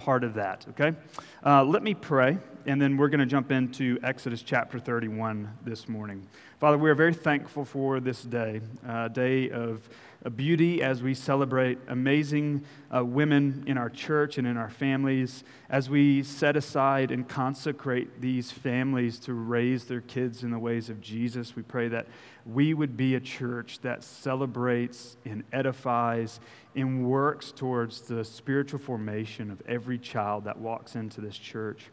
part of that, okay? Uh, let me pray, and then we're going to jump into Exodus chapter 31 this morning. Father, we are very thankful for this day, a day of beauty as we celebrate amazing uh, women in our church and in our families, as we set aside and consecrate these families to raise their kids in the ways of Jesus. We pray that we would be a church that celebrates and edifies and works towards the spiritual formation of every child that walks into this church.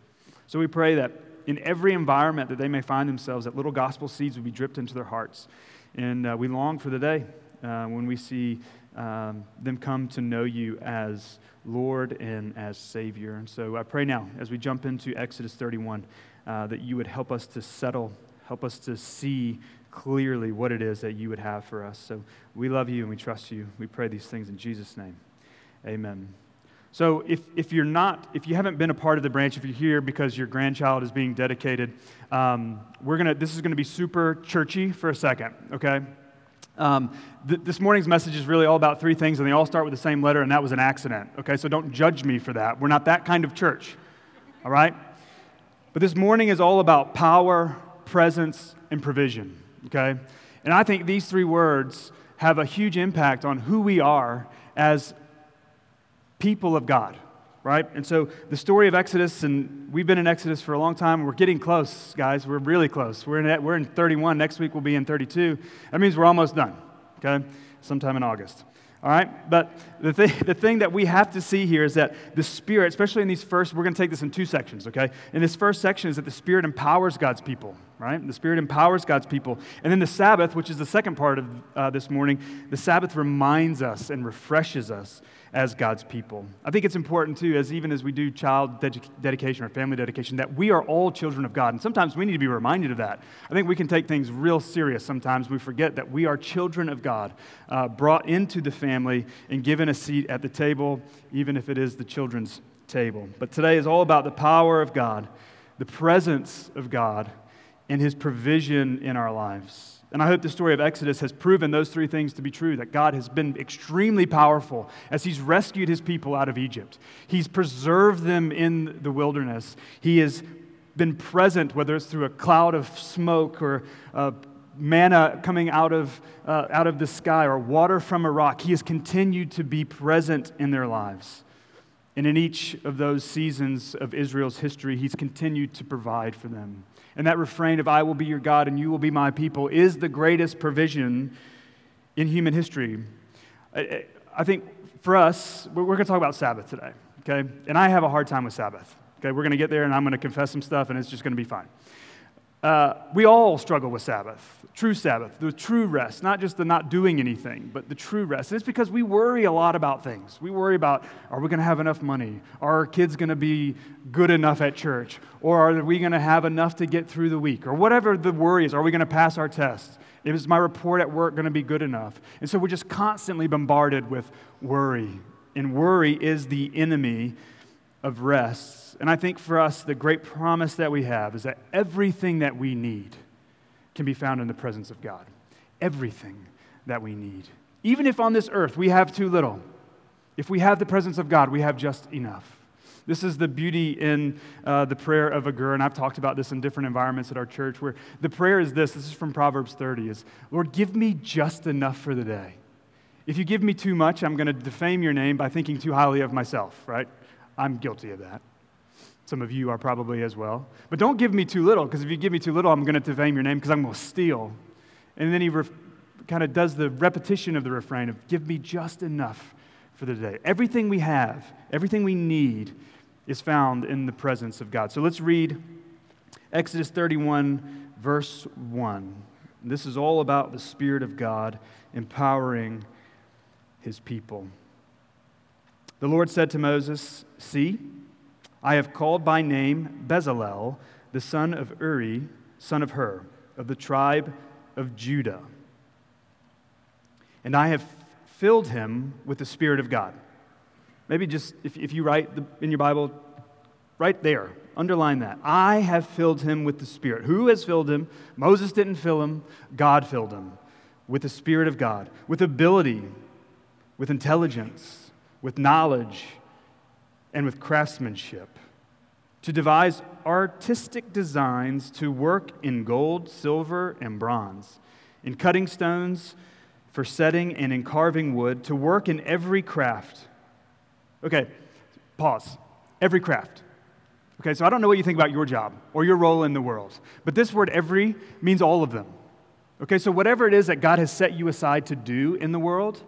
So we pray that in every environment that they may find themselves, that little gospel seeds would be dripped into their hearts. And uh, we long for the day uh, when we see um, them come to know you as Lord and as Savior. And so I pray now, as we jump into Exodus 31, uh, that you would help us to settle, help us to see clearly what it is that you would have for us. So we love you and we trust you. We pray these things in Jesus' name. Amen. So if, if you're not, if you haven't been a part of the branch, if you're here because your grandchild is being dedicated, um, we're gonna, this is going to be super churchy for a second, okay? Um, th- this morning's message is really all about three things, and they all start with the same letter, and that was an accident, okay? So don't judge me for that. We're not that kind of church, all right? But this morning is all about power, presence, and provision, okay? And I think these three words have a huge impact on who we are as people of God, right? And so the story of Exodus, and we've been in Exodus for a long time. We're getting close, guys. We're really close. We're in, we're in 31. Next week we'll be in 32. That means we're almost done, okay? Sometime in August. All right? But the, thing, the thing that we have to see here is that the Spirit, especially in these first, we're going to take this in two sections, okay? In this first section is that the Spirit empowers God's people, right? The Spirit empowers God's people. And then the Sabbath, which is the second part of uh, this morning, the Sabbath reminds us and refreshes us as God's people. I think it's important too, as even as we do child dedication or family dedication, that we are all children of God. And sometimes we need to be reminded of that. I think we can take things real serious. Sometimes we forget that we are children of God, uh, brought into the family and given a seat at the table, even if it is the children's table. But today is all about the power of God, the presence of God, and His provision in our lives. And I hope the story of Exodus has proven those three things to be true that God has been extremely powerful as He's rescued His people out of Egypt. He's preserved them in the wilderness. He has been present, whether it's through a cloud of smoke or manna coming out of, uh, out of the sky or water from a rock. He has continued to be present in their lives. And in each of those seasons of Israel's history, He's continued to provide for them. And that refrain of, I will be your God and you will be my people, is the greatest provision in human history. I think for us, we're going to talk about Sabbath today, okay? And I have a hard time with Sabbath, okay? We're going to get there and I'm going to confess some stuff and it's just going to be fine. Uh, we all struggle with Sabbath, true Sabbath, the true rest, not just the not doing anything, but the true rest. And it's because we worry a lot about things. We worry about are we going to have enough money? Are our kids going to be good enough at church? Or are we going to have enough to get through the week? Or whatever the worry is, are we going to pass our tests? Is my report at work going to be good enough? And so we're just constantly bombarded with worry. And worry is the enemy of rest and I think for us, the great promise that we have is that everything that we need can be found in the presence of God. Everything that we need. Even if on this earth we have too little, if we have the presence of God, we have just enough. This is the beauty in uh, the prayer of Agur, and I've talked about this in different environments at our church, where the prayer is this this is from Proverbs 30 is, Lord, give me just enough for the day. If you give me too much, I'm going to defame your name by thinking too highly of myself, right? I'm guilty of that. Some of you are probably as well. But don't give me too little, because if you give me too little, I'm going to defame your name because I'm going to steal. And then he kind of does the repetition of the refrain of, give me just enough for the day. Everything we have, everything we need, is found in the presence of God. So let's read Exodus 31, verse 1. This is all about the Spirit of God empowering his people. The Lord said to Moses, See, I have called by name Bezalel, the son of Uri, son of Hur, of the tribe of Judah. And I have filled him with the Spirit of God. Maybe just, if, if you write the, in your Bible, right there, underline that. I have filled him with the Spirit. Who has filled him? Moses didn't fill him, God filled him with the Spirit of God, with ability, with intelligence, with knowledge and with craftsmanship, to devise artistic designs to work in gold, silver, and bronze, in cutting stones for setting and in carving wood, to work in every craft. Okay, pause. Every craft. Okay, so I don't know what you think about your job or your role in the world, but this word every means all of them. Okay, so whatever it is that God has set you aside to do in the world,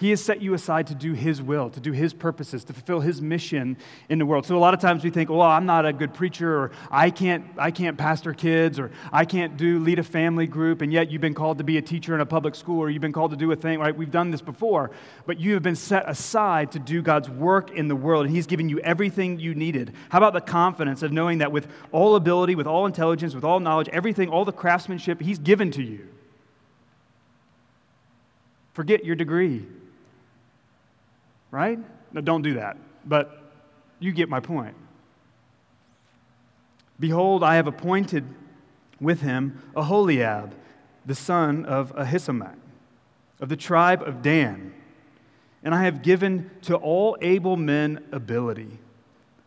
he has set you aside to do His will, to do His purposes, to fulfill His mission in the world. So a lot of times we think, well, I'm not a good preacher, or I can't, I can't pastor kids, or I can't do lead a family group, and yet you've been called to be a teacher in a public school, or you've been called to do a thing, right? We've done this before, but you have been set aside to do God's work in the world, and He's given you everything you needed. How about the confidence of knowing that with all ability, with all intelligence, with all knowledge, everything, all the craftsmanship He's given to you? Forget your degree right? No, don't do that. But you get my point. Behold, I have appointed with him Aholiab, the son of Ahisamach, of the tribe of Dan. And I have given to all able men ability,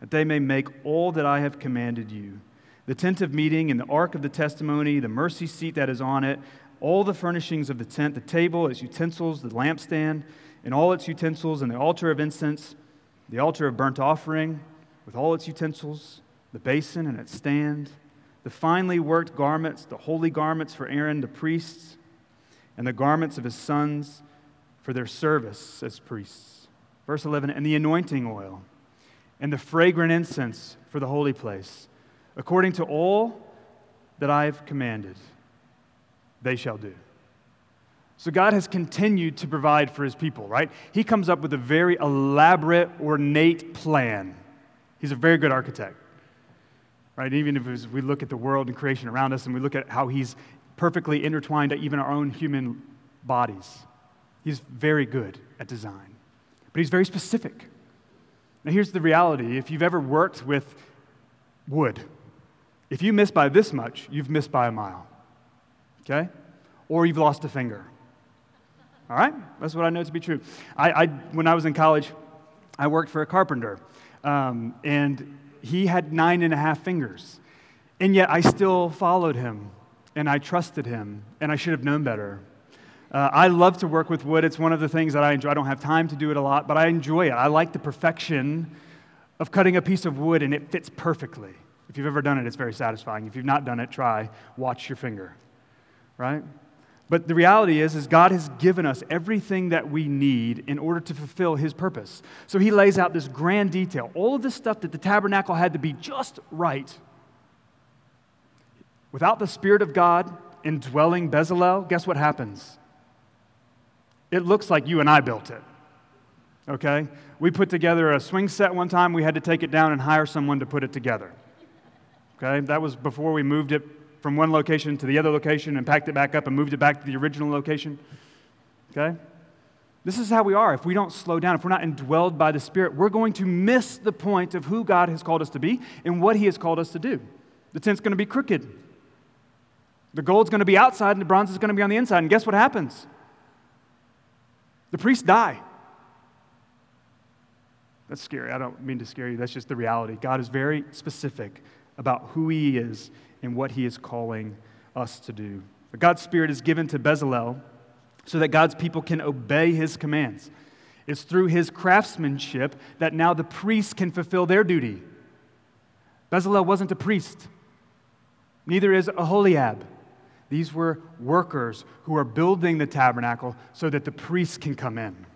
that they may make all that I have commanded you the tent of meeting and the ark of the testimony, the mercy seat that is on it, all the furnishings of the tent, the table, its utensils, the lampstand and all its utensils, and the altar of incense, the altar of burnt offering, with all its utensils, the basin and its stand, the finely worked garments, the holy garments for Aaron the priests, and the garments of his sons for their service as priests. Verse 11, and the anointing oil, and the fragrant incense for the holy place, according to all that I have commanded, they shall do. So God has continued to provide for his people, right? He comes up with a very elaborate, ornate plan. He's a very good architect, right? Even if we look at the world and creation around us and we look at how he's perfectly intertwined to even our own human bodies, he's very good at design. But he's very specific. Now, here's the reality if you've ever worked with wood, if you miss by this much, you've missed by a mile, okay? Or you've lost a finger all right? That's what I know to be true. I, I when I was in college, I worked for a carpenter, um, and he had nine and a half fingers. And yet I still followed him, and I trusted him, and I should have known better. Uh, I love to work with wood. It's one of the things that I enjoy. I don't have time to do it a lot, but I enjoy it. I like the perfection of cutting a piece of wood and it fits perfectly. If you've ever done it, it's very satisfying. If you've not done it, try. Watch your finger, right? But the reality is, is God has given us everything that we need in order to fulfill his purpose. So he lays out this grand detail, all of this stuff that the tabernacle had to be just right. Without the Spirit of God indwelling Bezalel, guess what happens? It looks like you and I built it. Okay? We put together a swing set one time, we had to take it down and hire someone to put it together. Okay? That was before we moved it from one location to the other location and packed it back up and moved it back to the original location. Okay? This is how we are. If we don't slow down, if we're not indwelled by the Spirit, we're going to miss the point of who God has called us to be and what He has called us to do. The tent's going to be crooked. The gold's going to be outside and the bronze is going to be on the inside. And guess what happens? The priests die. That's scary. I don't mean to scare you. That's just the reality. God is very specific about who He is and what he is calling us to do. God's Spirit is given to Bezalel so that God's people can obey his commands. It's through his craftsmanship that now the priests can fulfill their duty. Bezalel wasn't a priest, neither is Aholiab. These were workers who are building the tabernacle so that the priests can come in.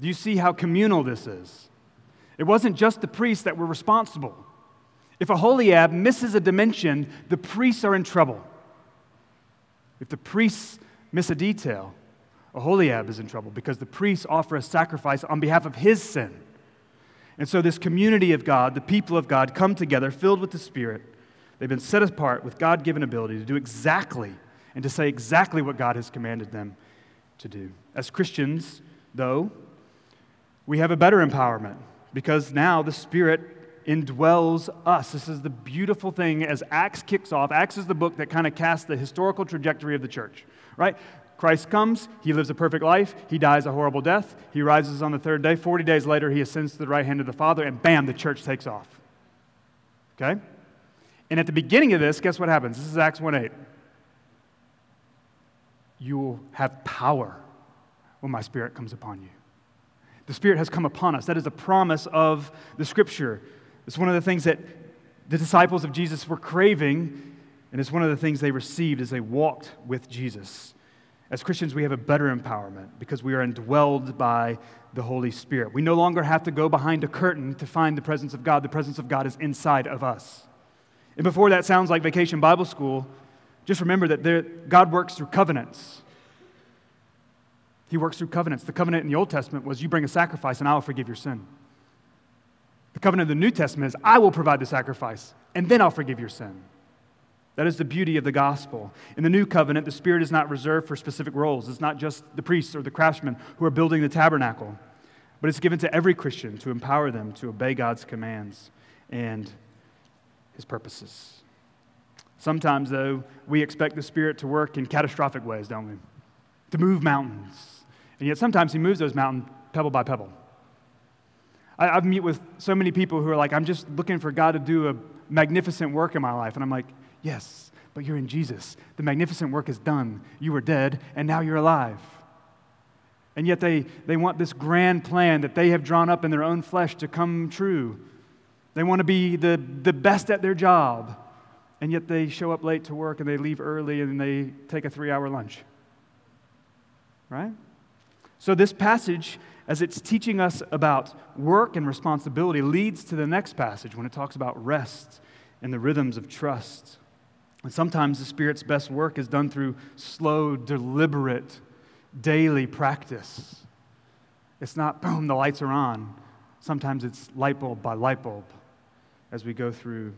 Do you see how communal this is? It wasn't just the priests that were responsible. If Aholiab misses a dimension, the priests are in trouble. If the priests miss a detail, Aholiab is in trouble because the priests offer a sacrifice on behalf of his sin. And so, this community of God, the people of God, come together filled with the Spirit. They've been set apart with God given ability to do exactly and to say exactly what God has commanded them to do. As Christians, though, we have a better empowerment because now the Spirit indwells us. This is the beautiful thing as Acts kicks off. Acts is the book that kind of casts the historical trajectory of the church, right? Christ comes, he lives a perfect life, he dies a horrible death, he rises on the third day. 40 days later, he ascends to the right hand of the Father, and bam, the church takes off. Okay? And at the beginning of this, guess what happens? This is Acts 1 8. You will have power when my spirit comes upon you. The Spirit has come upon us. That is a promise of the Scripture. It's one of the things that the disciples of Jesus were craving, and it's one of the things they received as they walked with Jesus. As Christians, we have a better empowerment because we are indwelled by the Holy Spirit. We no longer have to go behind a curtain to find the presence of God. The presence of God is inside of us. And before that sounds like vacation Bible school, just remember that there, God works through covenants. He works through covenants. The covenant in the Old Testament was you bring a sacrifice and I will forgive your sin. The covenant of the New Testament is I will provide the sacrifice and then I'll forgive your sin. That is the beauty of the gospel. In the new covenant, the Spirit is not reserved for specific roles. It's not just the priests or the craftsmen who are building the tabernacle, but it's given to every Christian to empower them to obey God's commands and his purposes. Sometimes, though, we expect the Spirit to work in catastrophic ways, don't we? To move mountains and yet sometimes he moves those mountains pebble by pebble. I, I've met with so many people who are like, I'm just looking for God to do a magnificent work in my life. And I'm like, yes, but you're in Jesus. The magnificent work is done. You were dead, and now you're alive. And yet they, they want this grand plan that they have drawn up in their own flesh to come true. They want to be the, the best at their job. And yet they show up late to work and they leave early and they take a three hour lunch. Right? So, this passage, as it's teaching us about work and responsibility, leads to the next passage when it talks about rest and the rhythms of trust. And sometimes the Spirit's best work is done through slow, deliberate, daily practice. It's not, boom, the lights are on. Sometimes it's light bulb by light bulb as we go through.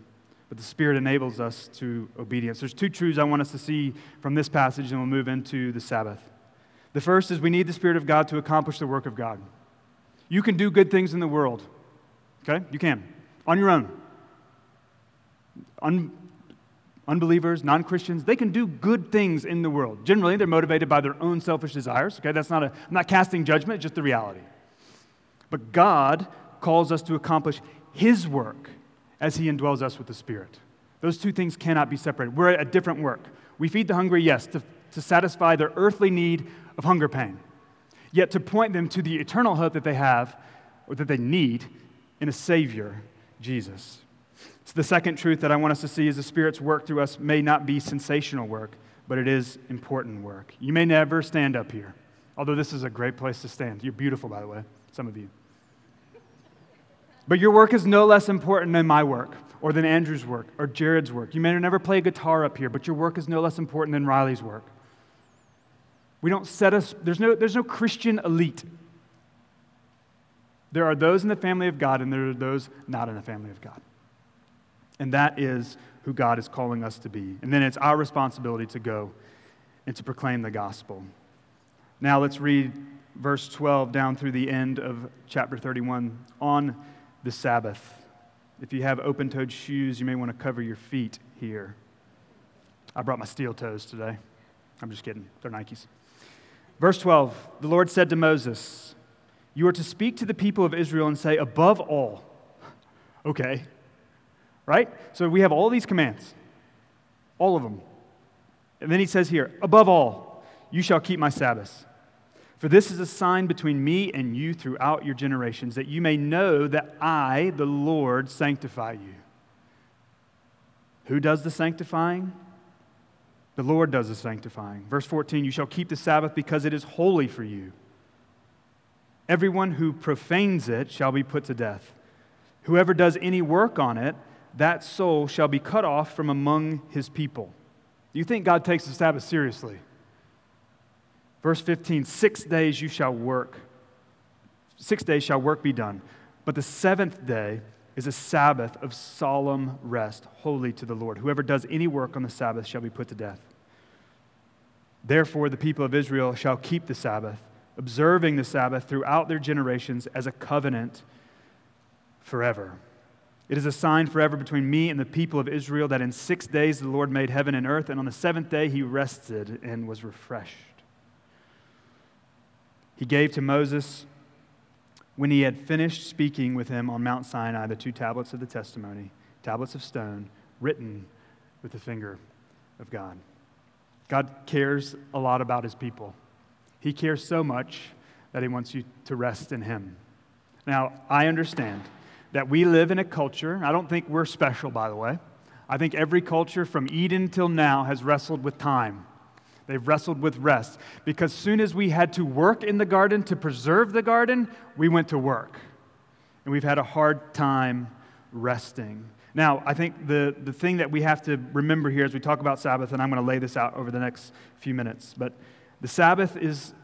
But the Spirit enables us to obedience. There's two truths I want us to see from this passage, and we'll move into the Sabbath. The first is we need the Spirit of God to accomplish the work of God. You can do good things in the world, okay? You can, on your own. Un- unbelievers, non Christians, they can do good things in the world. Generally, they're motivated by their own selfish desires, okay? That's not a, I'm not casting judgment, just the reality. But God calls us to accomplish His work as He indwells us with the Spirit. Those two things cannot be separated. We're at a different work. We feed the hungry, yes, to, to satisfy their earthly need of hunger pain, yet to point them to the eternal hope that they have or that they need in a Savior, Jesus. So, the second truth that I want us to see is the Spirit's work through us may not be sensational work, but it is important work. You may never stand up here, although this is a great place to stand. You're beautiful, by the way, some of you. But your work is no less important than my work, or than Andrew's work, or Jared's work. You may never play a guitar up here, but your work is no less important than Riley's work. We don't set us, there's no, there's no Christian elite. There are those in the family of God, and there are those not in the family of God. And that is who God is calling us to be. And then it's our responsibility to go and to proclaim the gospel. Now let's read verse 12 down through the end of chapter 31 on the Sabbath. If you have open toed shoes, you may want to cover your feet here. I brought my steel toes today. I'm just kidding, they're Nikes. Verse 12 The Lord said to Moses, You are to speak to the people of Israel and say, Above all. Okay. Right? So we have all these commands, all of them. And then he says here, Above all, you shall keep my Sabbaths. For this is a sign between me and you throughout your generations, that you may know that I, the Lord, sanctify you. Who does the sanctifying? The Lord does the sanctifying. Verse 14 You shall keep the Sabbath because it is holy for you. Everyone who profanes it shall be put to death. Whoever does any work on it, that soul shall be cut off from among his people. You think God takes the Sabbath seriously? Verse 15 Six days you shall work. Six days shall work be done. But the seventh day is a Sabbath of solemn rest, holy to the Lord. Whoever does any work on the Sabbath shall be put to death. Therefore, the people of Israel shall keep the Sabbath, observing the Sabbath throughout their generations as a covenant forever. It is a sign forever between me and the people of Israel that in six days the Lord made heaven and earth, and on the seventh day he rested and was refreshed. he gave to Moses when he had finished speaking with him on Mount Sinai the two tablets of the testimony, tablets of stone, written with the finger of God. God cares a lot about his people. He cares so much that he wants you to rest in him. Now, I understand that we live in a culture, I don't think we're special, by the way. I think every culture from Eden till now has wrestled with time. They've wrestled with rest. Because soon as we had to work in the garden to preserve the garden, we went to work. And we've had a hard time resting. Now, I think the, the thing that we have to remember here as we talk about Sabbath, and I'm going to lay this out over the next few minutes, but the Sabbath is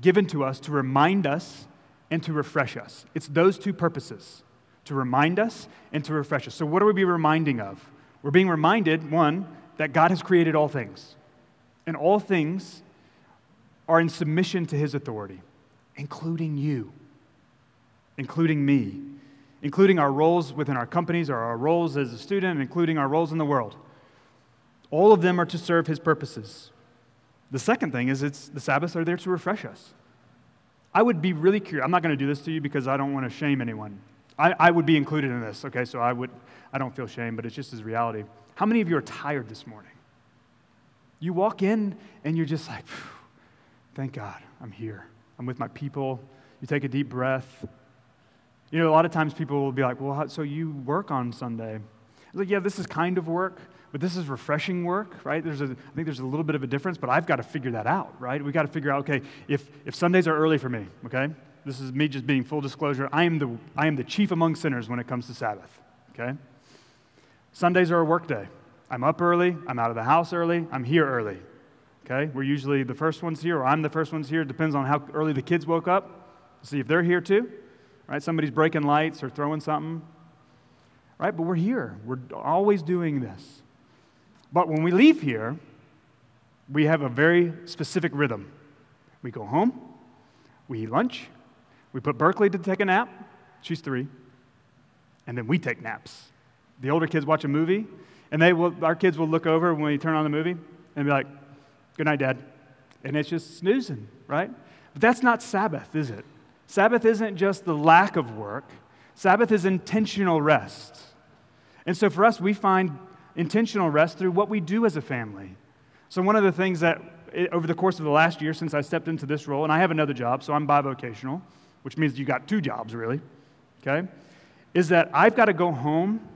given to us to remind us and to refresh us. It's those two purposes to remind us and to refresh us. So, what are we be reminding of? We're being reminded, one, that God has created all things, and all things are in submission to his authority, including you, including me, including our roles within our companies or our roles as a student, including our roles in the world. All of them are to serve his purposes. The second thing is it's the Sabbaths are there to refresh us. I would be really curious. I'm not going to do this to you because I don't want to shame anyone. I, I would be included in this, okay? So I would I don't feel shame, but it's just as reality. How many of you are tired this morning? You walk in and you're just like, thank God, I'm here. I'm with my people. You take a deep breath. You know, a lot of times people will be like, well, how, so you work on Sunday. It's like, yeah, this is kind of work, but this is refreshing work, right? There's a, I think there's a little bit of a difference, but I've got to figure that out, right? We've got to figure out, okay, if, if Sundays are early for me, okay? This is me just being full disclosure. I am the, I am the chief among sinners when it comes to Sabbath, okay? Sundays are a work day. I'm up early, I'm out of the house early, I'm here early. Okay? We're usually the first ones here, or I'm the first ones here. It depends on how early the kids woke up. See if they're here too. Right? Somebody's breaking lights or throwing something. Right? But we're here. We're always doing this. But when we leave here, we have a very specific rhythm. We go home, we eat lunch, we put Berkeley to take a nap. She's three. And then we take naps. The older kids watch a movie, and they will, our kids will look over when we turn on the movie and be like, Good night, Dad. And it's just snoozing, right? But that's not Sabbath, is it? Sabbath isn't just the lack of work, Sabbath is intentional rest. And so for us, we find intentional rest through what we do as a family. So, one of the things that over the course of the last year since I stepped into this role, and I have another job, so I'm bivocational, which means you got two jobs really, okay, is that I've got to go home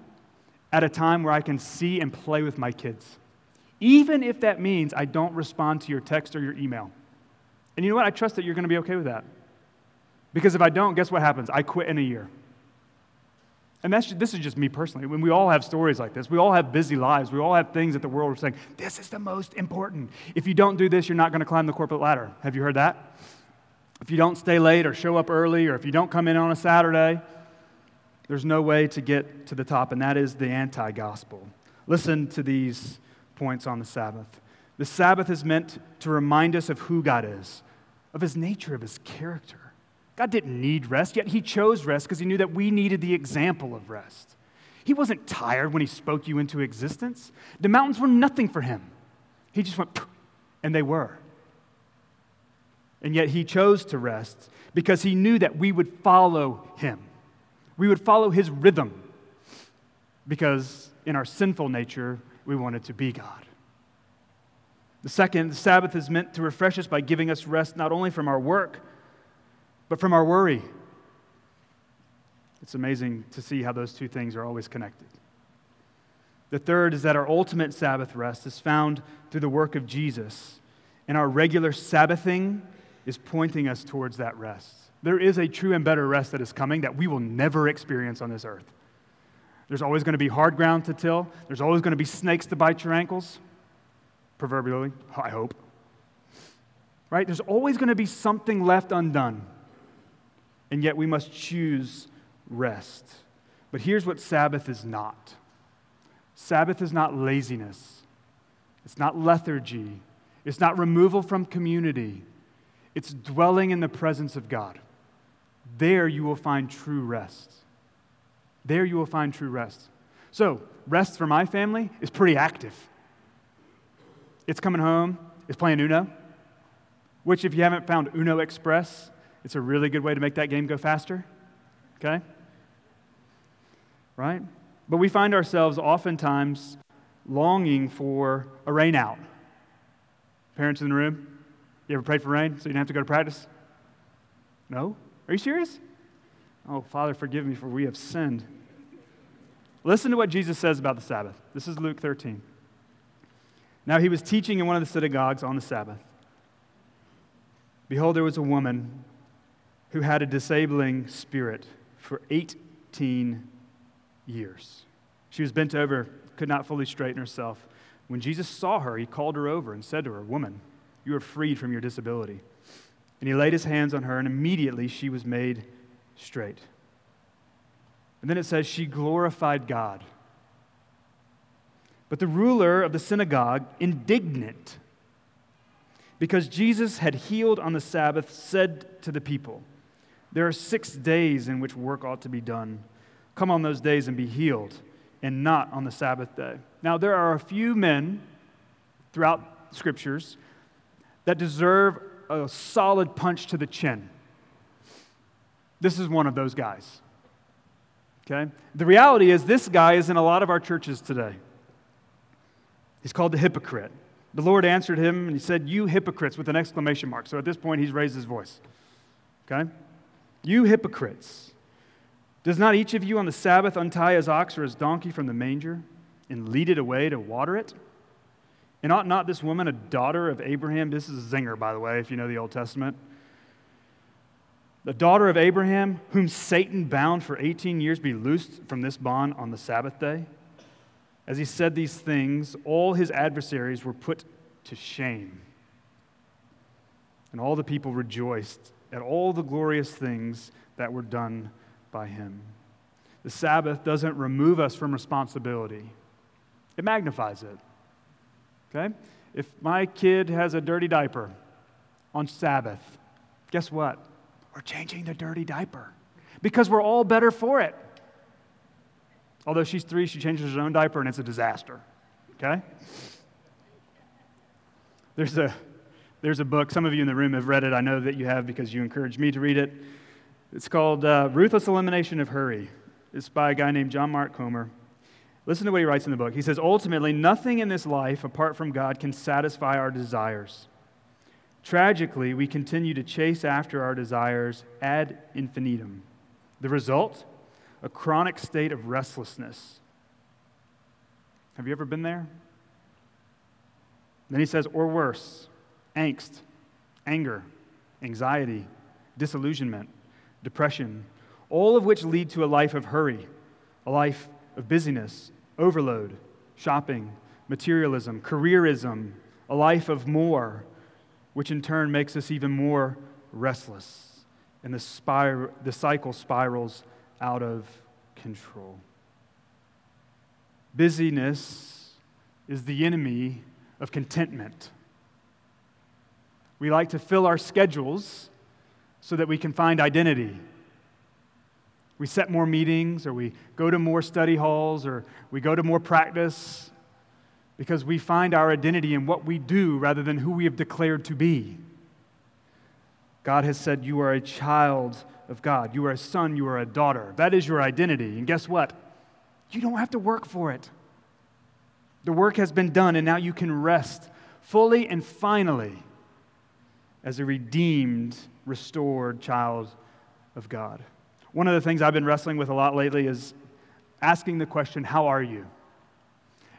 at a time where I can see and play with my kids, even if that means I don't respond to your text or your email. And you know what? I trust that you're going to be okay with that. Because if I don't, guess what happens? I quit in a year. And that's, this is just me personally. When we all have stories like this, we all have busy lives. We all have things that the world is saying, this is the most important. If you don't do this, you're not going to climb the corporate ladder. Have you heard that? If you don't stay late or show up early or if you don't come in on a Saturday, there's no way to get to the top, and that is the anti gospel. Listen to these points on the Sabbath. The Sabbath is meant to remind us of who God is, of his nature, of his character. God didn't need rest, yet he chose rest because he knew that we needed the example of rest. He wasn't tired when he spoke you into existence. The mountains were nothing for him. He just went, and they were. And yet he chose to rest because he knew that we would follow him. We would follow his rhythm because in our sinful nature, we wanted to be God. The second, the Sabbath is meant to refresh us by giving us rest not only from our work, but from our worry. It's amazing to see how those two things are always connected. The third is that our ultimate Sabbath rest is found through the work of Jesus, and our regular Sabbathing is pointing us towards that rest. There is a true and better rest that is coming that we will never experience on this earth. There's always going to be hard ground to till, there's always going to be snakes to bite your ankles, proverbially, I hope. Right? There's always going to be something left undone. And yet we must choose rest. But here's what Sabbath is not Sabbath is not laziness, it's not lethargy, it's not removal from community, it's dwelling in the presence of God. There you will find true rest. There you will find true rest. So, rest for my family is pretty active. It's coming home, it's playing Uno, which, if you haven't found Uno Express, It's a really good way to make that game go faster. Okay? Right? But we find ourselves oftentimes longing for a rain out. Parents in the room, you ever prayed for rain so you didn't have to go to practice? No? Are you serious? Oh, Father, forgive me for we have sinned. Listen to what Jesus says about the Sabbath. This is Luke 13. Now he was teaching in one of the synagogues on the Sabbath. Behold, there was a woman who had a disabling spirit for 18 years. She was bent over, could not fully straighten herself. When Jesus saw her, he called her over and said to her, Woman, you are freed from your disability. And he laid his hands on her, and immediately she was made straight. And then it says, She glorified God. But the ruler of the synagogue, indignant because Jesus had healed on the Sabbath, said to the people, There are six days in which work ought to be done. Come on those days and be healed, and not on the Sabbath day. Now, there are a few men throughout scriptures that deserve a solid punch to the chin. This is one of those guys. Okay? The reality is, this guy is in a lot of our churches today. He's called the hypocrite. The Lord answered him and he said, You hypocrites, with an exclamation mark. So at this point, he's raised his voice. Okay? You hypocrites. Does not each of you on the Sabbath untie his ox or his donkey from the manger and lead it away to water it? And ought not this woman, a daughter of Abraham, this is a zinger, by the way, if you know the Old Testament, the daughter of Abraham, whom Satan bound for 18 years, be loosed from this bond on the Sabbath day? As he said these things, all his adversaries were put to shame. And all the people rejoiced at all the glorious things that were done by him. The Sabbath doesn't remove us from responsibility, it magnifies it. Okay? If my kid has a dirty diaper on Sabbath, guess what? We're changing the dirty diaper because we're all better for it. Although she's three, she changes her own diaper and it's a disaster. Okay? There's a, there's a book, some of you in the room have read it. I know that you have because you encouraged me to read it. It's called uh, Ruthless Elimination of Hurry. It's by a guy named John Mark Comer. Listen to what he writes in the book. He says, Ultimately, nothing in this life apart from God can satisfy our desires. Tragically, we continue to chase after our desires ad infinitum. The result? a chronic state of restlessness. Have you ever been there? Then he says, or worse, angst, anger, anxiety, disillusionment, depression, all of which lead to a life of hurry, a life of busyness, overload, shopping, materialism, careerism, a life of more, which in turn makes us even more restless. And the, spir- the cycle spirals out of control. Busyness is the enemy of contentment. We like to fill our schedules so that we can find identity. We set more meetings, or we go to more study halls, or we go to more practice because we find our identity in what we do rather than who we have declared to be. God has said, You are a child of God. You are a son, you are a daughter. That is your identity. And guess what? You don't have to work for it. The work has been done, and now you can rest fully and finally as a redeemed, restored child of God. One of the things I've been wrestling with a lot lately is asking the question, How are you?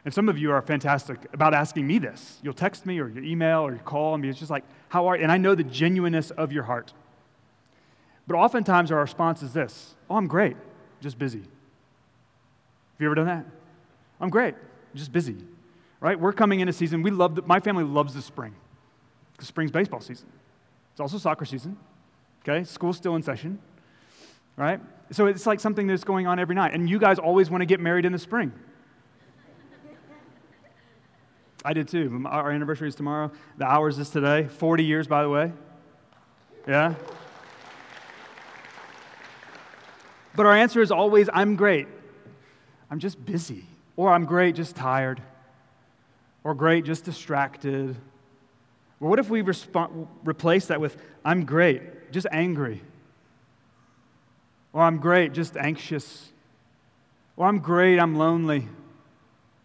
And some of you are fantastic about asking me this. You'll text me or you email or you call me. It's just like, How are you? And I know the genuineness of your heart. But oftentimes our response is this Oh, I'm great, just busy. Have you ever done that? I'm great, just busy. Right? We're coming in a season, we love, the, my family loves the spring because spring's baseball season. It's also soccer season. Okay? School's still in session. Right? So it's like something that's going on every night. And you guys always want to get married in the spring. I did too. Our anniversary is tomorrow. The hours is today. 40 years, by the way. Yeah? But our answer is always, I'm great. I'm just busy. Or I'm great, just tired. Or great, just distracted. Well, what if we resp- replace that with, I'm great, just angry. Or I'm great, just anxious. Or I'm great, I'm lonely.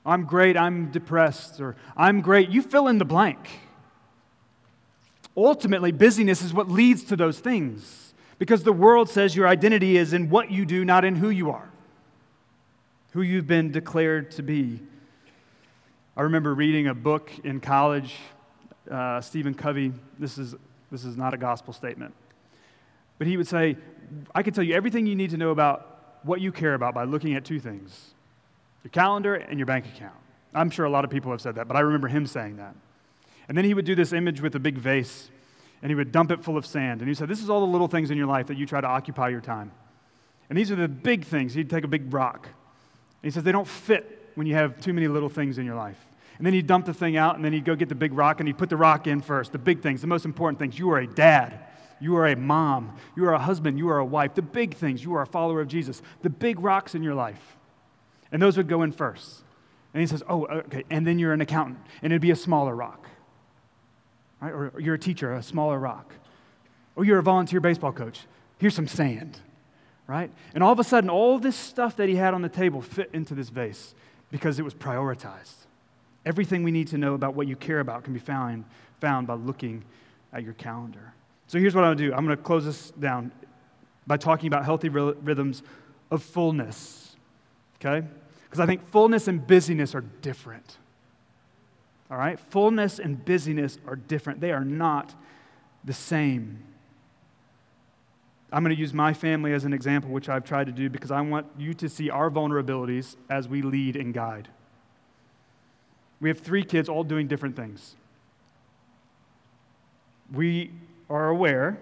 Or, I'm great, I'm depressed. Or I'm great, you fill in the blank. Ultimately, busyness is what leads to those things because the world says your identity is in what you do, not in who you are, who you've been declared to be. I remember reading a book in college, uh, Stephen Covey. This is, this is not a gospel statement. But he would say, I can tell you everything you need to know about what you care about by looking at two things your calendar and your bank account. I'm sure a lot of people have said that, but I remember him saying that. And then he would do this image with a big vase, and he would dump it full of sand. And he said, This is all the little things in your life that you try to occupy your time. And these are the big things. He'd take a big rock. And he says, They don't fit when you have too many little things in your life. And then he'd dump the thing out, and then he'd go get the big rock, and he'd put the rock in first. The big things, the most important things. You are a dad. You are a mom. You are a husband. You are a wife. The big things. You are a follower of Jesus. The big rocks in your life. And those would go in first. And he says, Oh, okay. And then you're an accountant, and it'd be a smaller rock right? Or you're a teacher, a smaller rock. Or you're a volunteer baseball coach. Here's some sand, right? And all of a sudden, all this stuff that he had on the table fit into this vase because it was prioritized. Everything we need to know about what you care about can be found, found by looking at your calendar. So here's what I'm going to do I'm going to close this down by talking about healthy rhythms of fullness, okay? Because I think fullness and busyness are different. All right? Fullness and busyness are different, they are not the same. I'm going to use my family as an example, which I've tried to do because I want you to see our vulnerabilities as we lead and guide. We have three kids all doing different things. We are aware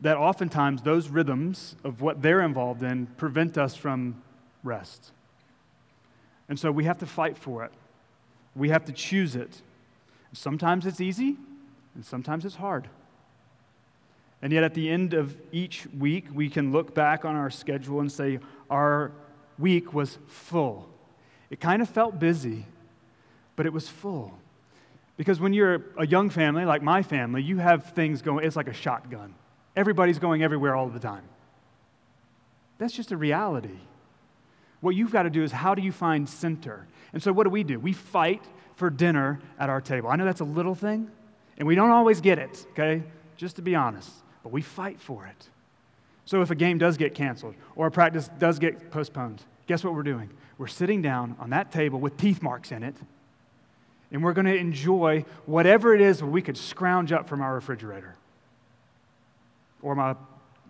that oftentimes those rhythms of what they're involved in prevent us from rest. And so we have to fight for it. We have to choose it. Sometimes it's easy, and sometimes it's hard. And yet, at the end of each week, we can look back on our schedule and say, Our week was full. It kind of felt busy, but it was full. Because when you're a young family, like my family, you have things going, it's like a shotgun. Everybody's going everywhere all the time. That's just a reality. What you've got to do is how do you find center? And so what do we do? We fight for dinner at our table. I know that's a little thing, and we don't always get it, okay? Just to be honest, but we fight for it. So if a game does get canceled or a practice does get postponed, guess what we're doing? We're sitting down on that table with teeth marks in it, and we're going to enjoy whatever it is we could scrounge up from our refrigerator. Or my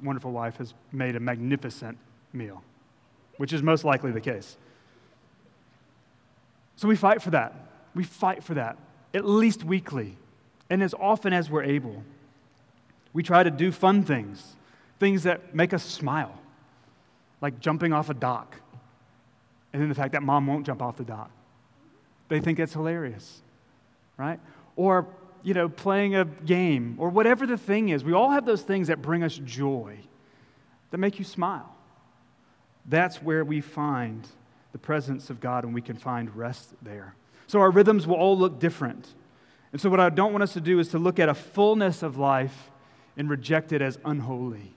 wonderful wife has made a magnificent meal which is most likely the case. So we fight for that. We fight for that, at least weekly, and as often as we're able. We try to do fun things, things that make us smile, like jumping off a dock, and then the fact that mom won't jump off the dock. They think it's hilarious, right? Or, you know, playing a game, or whatever the thing is. We all have those things that bring us joy, that make you smile. That's where we find the presence of God and we can find rest there. So our rhythms will all look different. And so, what I don't want us to do is to look at a fullness of life and reject it as unholy.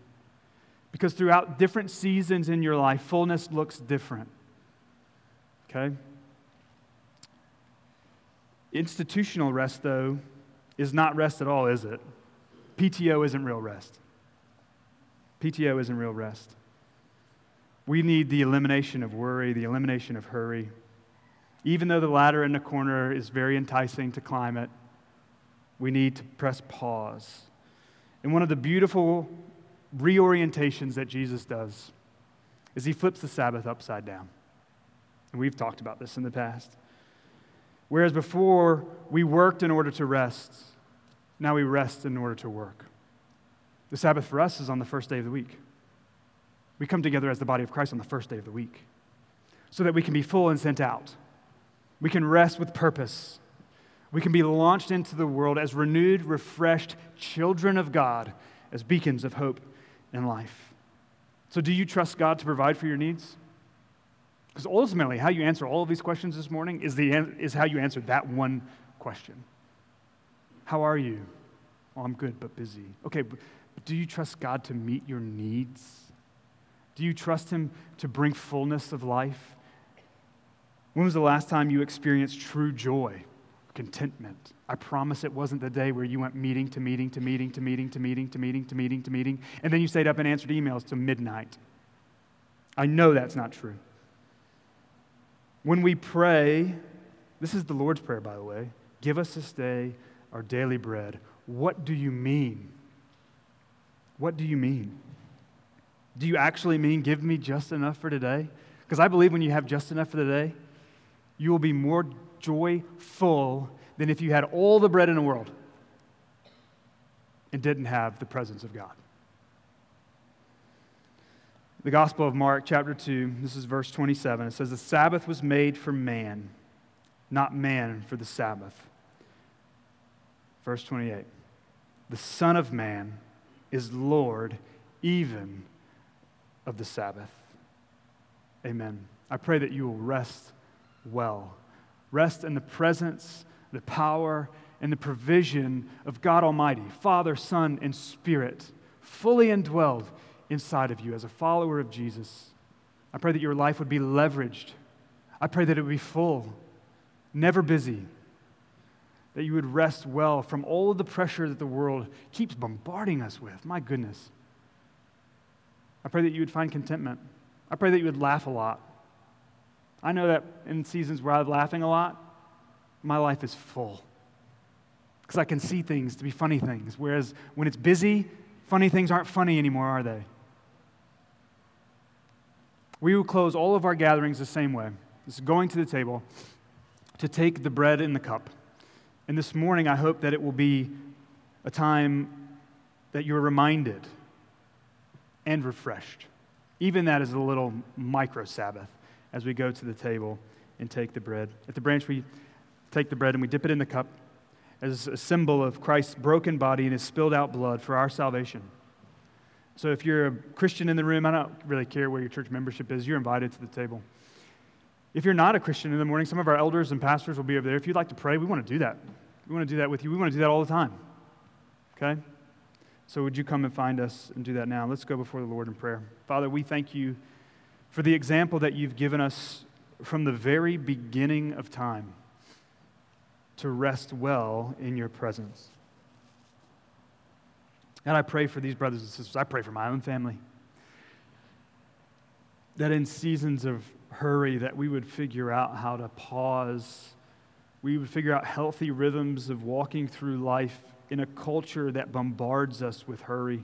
Because throughout different seasons in your life, fullness looks different. Okay? Institutional rest, though, is not rest at all, is it? PTO isn't real rest. PTO isn't real rest. We need the elimination of worry, the elimination of hurry. Even though the ladder in the corner is very enticing to climb it, we need to press pause. And one of the beautiful reorientations that Jesus does is he flips the Sabbath upside down. And we've talked about this in the past. Whereas before we worked in order to rest, now we rest in order to work. The Sabbath for us is on the first day of the week. We come together as the body of Christ on the first day of the week so that we can be full and sent out. We can rest with purpose. We can be launched into the world as renewed, refreshed children of God, as beacons of hope and life. So, do you trust God to provide for your needs? Because ultimately, how you answer all of these questions this morning is, the, is how you answer that one question How are you? Oh, I'm good, but busy. Okay, But do you trust God to meet your needs? Do you trust Him to bring fullness of life? When was the last time you experienced true joy, contentment? I promise it wasn't the day where you went meeting to meeting to meeting to meeting to meeting to meeting to meeting to meeting, and then you stayed up and answered emails to midnight. I know that's not true. When we pray, this is the Lord's Prayer, by the way give us this day our daily bread. What do you mean? What do you mean? Do you actually mean give me just enough for today? Because I believe when you have just enough for the day, you will be more joyful than if you had all the bread in the world and didn't have the presence of God. The Gospel of Mark, chapter 2, this is verse 27. It says, The Sabbath was made for man, not man for the Sabbath. Verse 28 The Son of Man is Lord even of the Sabbath. Amen. I pray that you will rest well. Rest in the presence, the power, and the provision of God Almighty, Father, Son, and Spirit, fully indwelled inside of you as a follower of Jesus. I pray that your life would be leveraged. I pray that it would be full, never busy, that you would rest well from all of the pressure that the world keeps bombarding us with. My goodness. I pray that you would find contentment. I pray that you would laugh a lot. I know that in seasons where I'm laughing a lot, my life is full. Because I can see things to be funny things. Whereas when it's busy, funny things aren't funny anymore, are they? We will close all of our gatherings the same way. This is going to the table to take the bread and the cup. And this morning, I hope that it will be a time that you're reminded and refreshed. Even that is a little micro Sabbath as we go to the table and take the bread. At the branch, we take the bread and we dip it in the cup as a symbol of Christ's broken body and his spilled out blood for our salvation. So if you're a Christian in the room, I don't really care where your church membership is, you're invited to the table. If you're not a Christian in the morning, some of our elders and pastors will be over there. If you'd like to pray, we want to do that. We want to do that with you. We want to do that all the time. Okay? So would you come and find us and do that now? Let's go before the Lord in prayer. Father, we thank you for the example that you've given us from the very beginning of time to rest well in your presence. And I pray for these brothers and sisters. I pray for my own family. That in seasons of hurry that we would figure out how to pause. We would figure out healthy rhythms of walking through life in a culture that bombards us with hurry,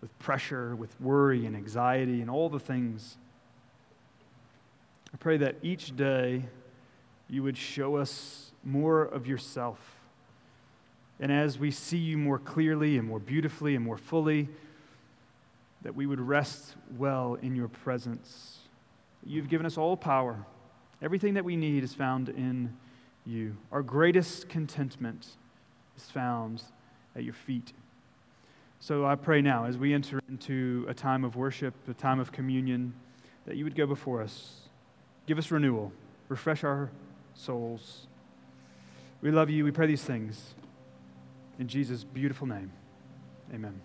with pressure, with worry and anxiety and all the things. I pray that each day you would show us more of yourself. And as we see you more clearly and more beautifully and more fully, that we would rest well in your presence. You've given us all power. Everything that we need is found in you. Our greatest contentment is found at your feet. So I pray now, as we enter into a time of worship, a time of communion, that you would go before us. Give us renewal, refresh our souls. We love you. We pray these things. In Jesus' beautiful name, amen.